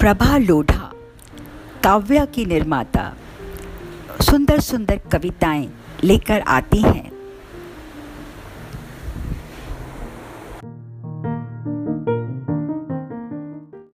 प्रभा लोढ़ा काव्य की निर्माता सुंदर सुंदर कविताएँ लेकर आती हैं।